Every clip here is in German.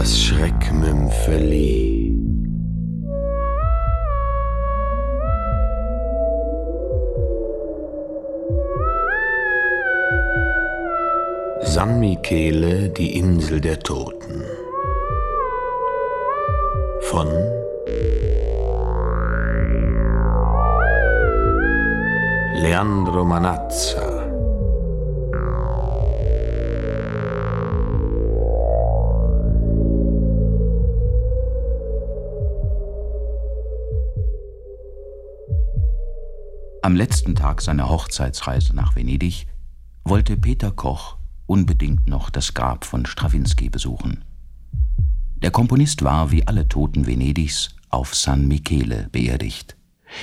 das Schreckmümpfeli. San Michele, die Insel der Toten. Von Leandro Manazza. Am letzten Tag seiner Hochzeitsreise nach Venedig wollte Peter Koch unbedingt noch das Grab von Strawinski besuchen. Der Komponist war, wie alle Toten Venedigs, auf San Michele beerdigt,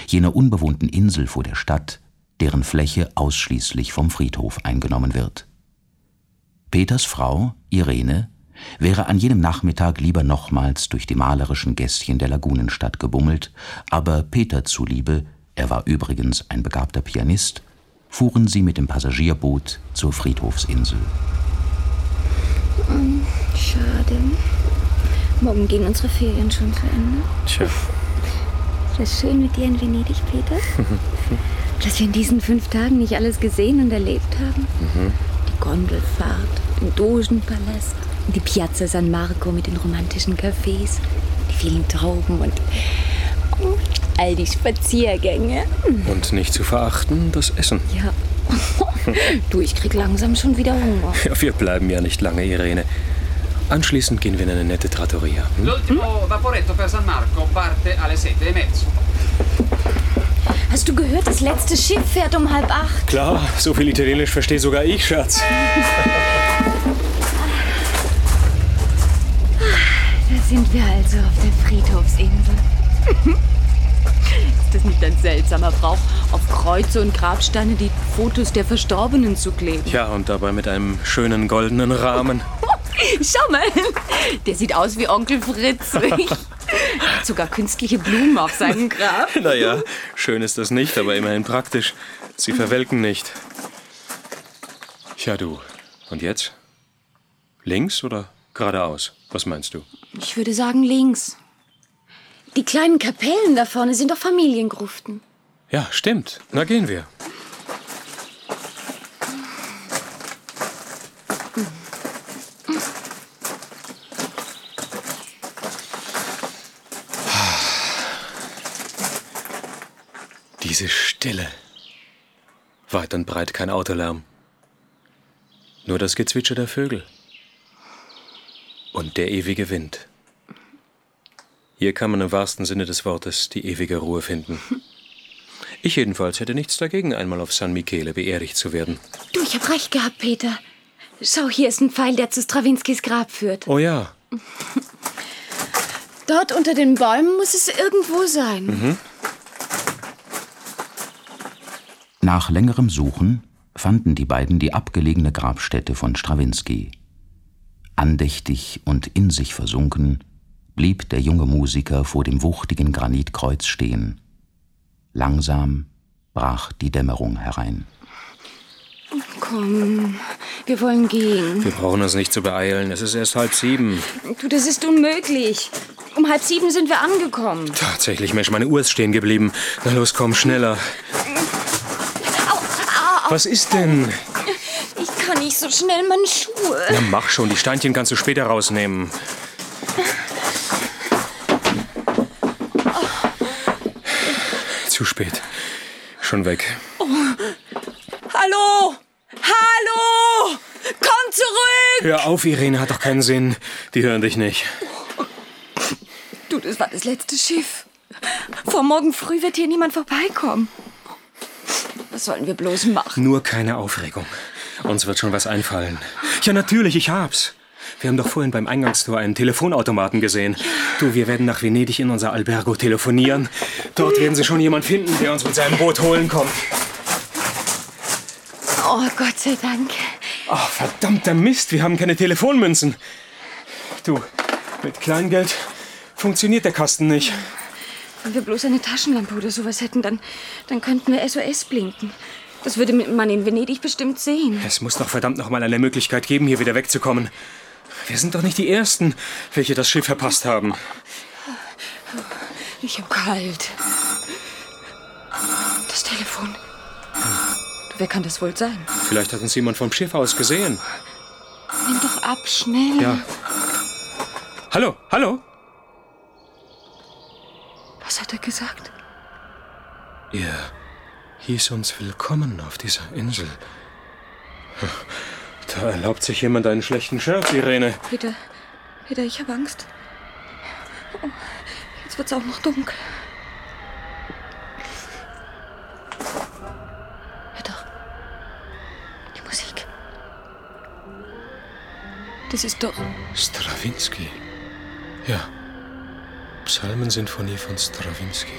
jener unbewohnten Insel vor der Stadt, deren Fläche ausschließlich vom Friedhof eingenommen wird. Peters Frau, Irene, wäre an jenem Nachmittag lieber nochmals durch die malerischen Gässchen der Lagunenstadt gebummelt, aber Peter zuliebe, er war übrigens ein begabter Pianist, fuhren sie mit dem Passagierboot zur Friedhofsinsel. Hm, schade. Morgen gehen unsere Ferien schon zu Ende. Tja. Das ist schön mit dir in Venedig, Peter. Dass wir in diesen fünf Tagen nicht alles gesehen und erlebt haben. Mhm. Die Gondelfahrt, den Dogenpalast, die Piazza San Marco mit den romantischen Cafés, die vielen Trauben und oh, all die Spaziergänge. Und nicht zu verachten, das Essen. Ja. du, ich krieg langsam schon wieder Hunger. Ja, wir bleiben ja nicht lange, Irene. Anschließend gehen wir in eine nette Trattoria. Hm? L'ultimo vaporetto per San Marco parte alle sette e mezzo. Hast du gehört, das letzte Schiff fährt um halb acht? Klar, so viel Italienisch verstehe sogar ich, Schatz. Da sind wir also auf der Friedhofsinsel. Ist das nicht ein seltsamer Brauch, auf Kreuze und Grabsteine die Fotos der Verstorbenen zu kleben? Ja, und dabei mit einem schönen goldenen Rahmen. Schau mal, der sieht aus wie Onkel Fritz. Hat sogar künstliche Blumen auf seinem Grab. Naja, schön ist das nicht, aber immerhin praktisch. Sie verwelken nicht. Ja, du. Und jetzt? Links oder geradeaus? Was meinst du? Ich würde sagen links. Die kleinen Kapellen da vorne sind doch Familiengruften. Ja, stimmt. Na gehen wir. Diese Stille. Weit und breit kein Autolärm. Nur das Gezwitscher der Vögel. Und der ewige Wind. Hier kann man im wahrsten Sinne des Wortes die ewige Ruhe finden. Ich jedenfalls hätte nichts dagegen, einmal auf San Michele beerdigt zu werden. Du, ich hab recht gehabt, Peter. Schau, hier ist ein Pfeil, der zu Strawinskys Grab führt. Oh ja. Dort unter den Bäumen muss es irgendwo sein. Mhm. Nach längerem Suchen fanden die beiden die abgelegene Grabstätte von Strawinski. Andächtig und in sich versunken blieb der junge Musiker vor dem wuchtigen Granitkreuz stehen. Langsam brach die Dämmerung herein. Komm, wir wollen gehen. Wir brauchen uns nicht zu beeilen. Es ist erst halb sieben. Du, das ist unmöglich. Um halb sieben sind wir angekommen. Tatsächlich, Mensch, meine Uhr ist stehen geblieben. Na los, komm, schneller. Was ist denn? Ich kann nicht so schnell meine Schuhe. Na, mach schon. Die Steinchen kannst du später rausnehmen. Spät. Schon weg. Hallo! Hallo! Komm zurück! Hör auf, Irene, hat doch keinen Sinn. Die hören dich nicht. Du, das war das letzte Schiff. Vor morgen früh wird hier niemand vorbeikommen. Was sollen wir bloß machen? Nur keine Aufregung. Uns wird schon was einfallen. Ja, natürlich, ich hab's. Wir haben doch vorhin beim Eingangstor einen Telefonautomaten gesehen. Du, wir werden nach Venedig in unser Albergo telefonieren. Dort werden sie schon jemand finden, der uns mit seinem Boot holen kommt. Oh, Gott sei Dank. Ach, verdammter Mist, wir haben keine Telefonmünzen. Du, mit Kleingeld funktioniert der Kasten nicht. Wenn wir bloß eine Taschenlampe oder sowas hätten, dann, dann könnten wir SOS blinken. Das würde man in Venedig bestimmt sehen. Es muss doch verdammt noch mal eine Möglichkeit geben, hier wieder wegzukommen. Wir sind doch nicht die Ersten, welche das Schiff verpasst haben. Ich hab kalt. Das Telefon. Wer kann das wohl sein? Vielleicht hat uns jemand vom Schiff aus gesehen. Nimm doch ab, schnell. Ja. Hallo, hallo? Was hat er gesagt? Er hieß uns willkommen auf dieser Insel. Da erlaubt sich jemand einen schlechten Scherz, Irene. Peter, Peter, ich habe Angst. Oh, jetzt wird's auch noch dunkel. Hör doch. Die Musik. Das ist doch. Strawinski. Ja. Psalmensinfonie von Strawinski.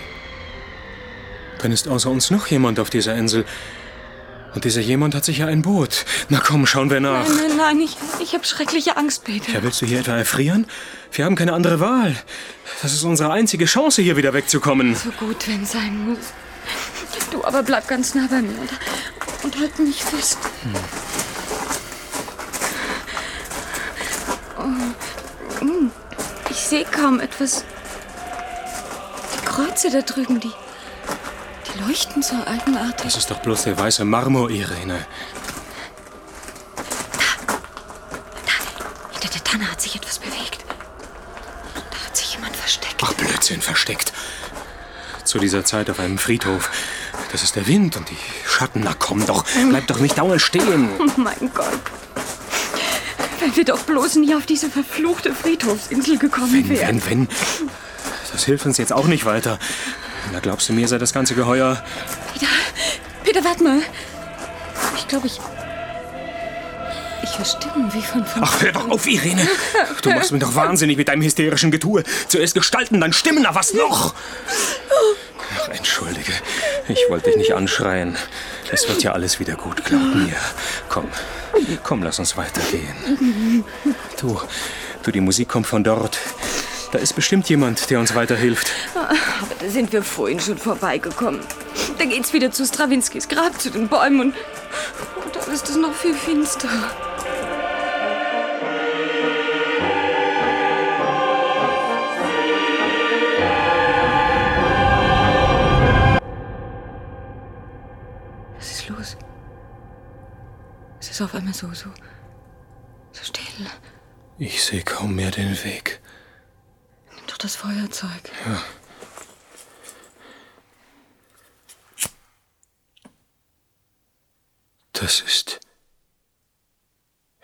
Dann ist außer uns noch jemand auf dieser Insel. Und dieser jemand hat sicher ein Boot. Na komm, schauen wir nach. Nein, nein, nein, ich, ich habe schreckliche Angst, Peter. Ja, willst du hier etwa erfrieren? Wir haben keine andere Wahl. Das ist unsere einzige Chance, hier wieder wegzukommen. So gut, wenn es sein muss. Du aber bleib ganz nah bei mir und, und halt mich fest. Oh, mm, ich sehe kaum etwas. Die Kreuze da drüben, die leuchten so eigenartig. Das ist doch bloß der weiße Marmor, Irene. Hinter der Tanne hat sich etwas bewegt. Da hat sich jemand versteckt. Ach, Blödsinn, versteckt. Zu dieser Zeit auf einem Friedhof. Das ist der Wind und die Schatten. Na komm doch, bleib doch nicht dauernd stehen. Oh mein Gott. Wenn wir doch bloß nie auf diese verfluchte Friedhofsinsel gekommen Wenn, wären. wenn, wenn. Das hilft uns jetzt auch nicht weiter. Na, glaubst du mir, sei das ganze Geheuer. Peter, Peter, warte mal. Ich glaube, ich. Ich höre Stimmen wie von. von Ach, hör doch auf, Irene. Du machst mich doch wahnsinnig mit deinem hysterischen Getue. Zuerst Gestalten, dann Stimmen, na was noch? Ach, entschuldige. Ich wollte dich nicht anschreien. Es wird ja alles wieder gut, glaub mir. Komm, komm, lass uns weitergehen. Du, du, die Musik kommt von dort. Da ist bestimmt jemand, der uns weiterhilft. Aber da sind wir vorhin schon vorbeigekommen. Da geht's wieder zu Strawinskis Grab, zu den Bäumen und. Und da ist es noch viel finsterer. Was ist los? Es ist auf einmal so, so. so still. Ich sehe kaum mehr den Weg. Doch das Feuerzeug. Das ist.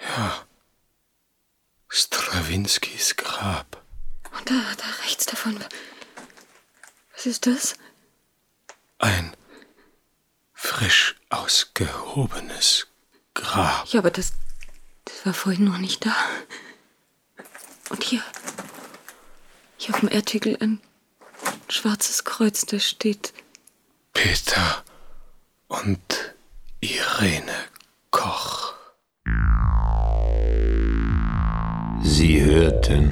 Ja. Strawinskis Grab. Und da, da rechts davon. Was ist das? Ein frisch ausgehobenes Grab. Ja, aber das, das war vorhin noch nicht da. Und hier, hier auf dem Erdhügel ein schwarzes Kreuz, da steht Peter und Irene Koch. Sie hörten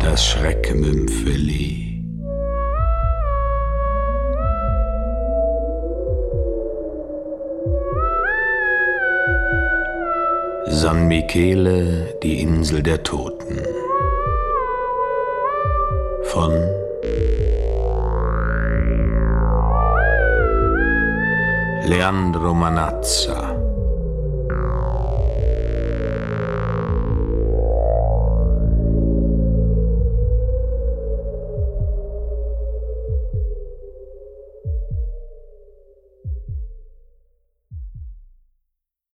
das Schreckmümpfeli. San Michele, die Insel der Toten. Von Leandro Manazza.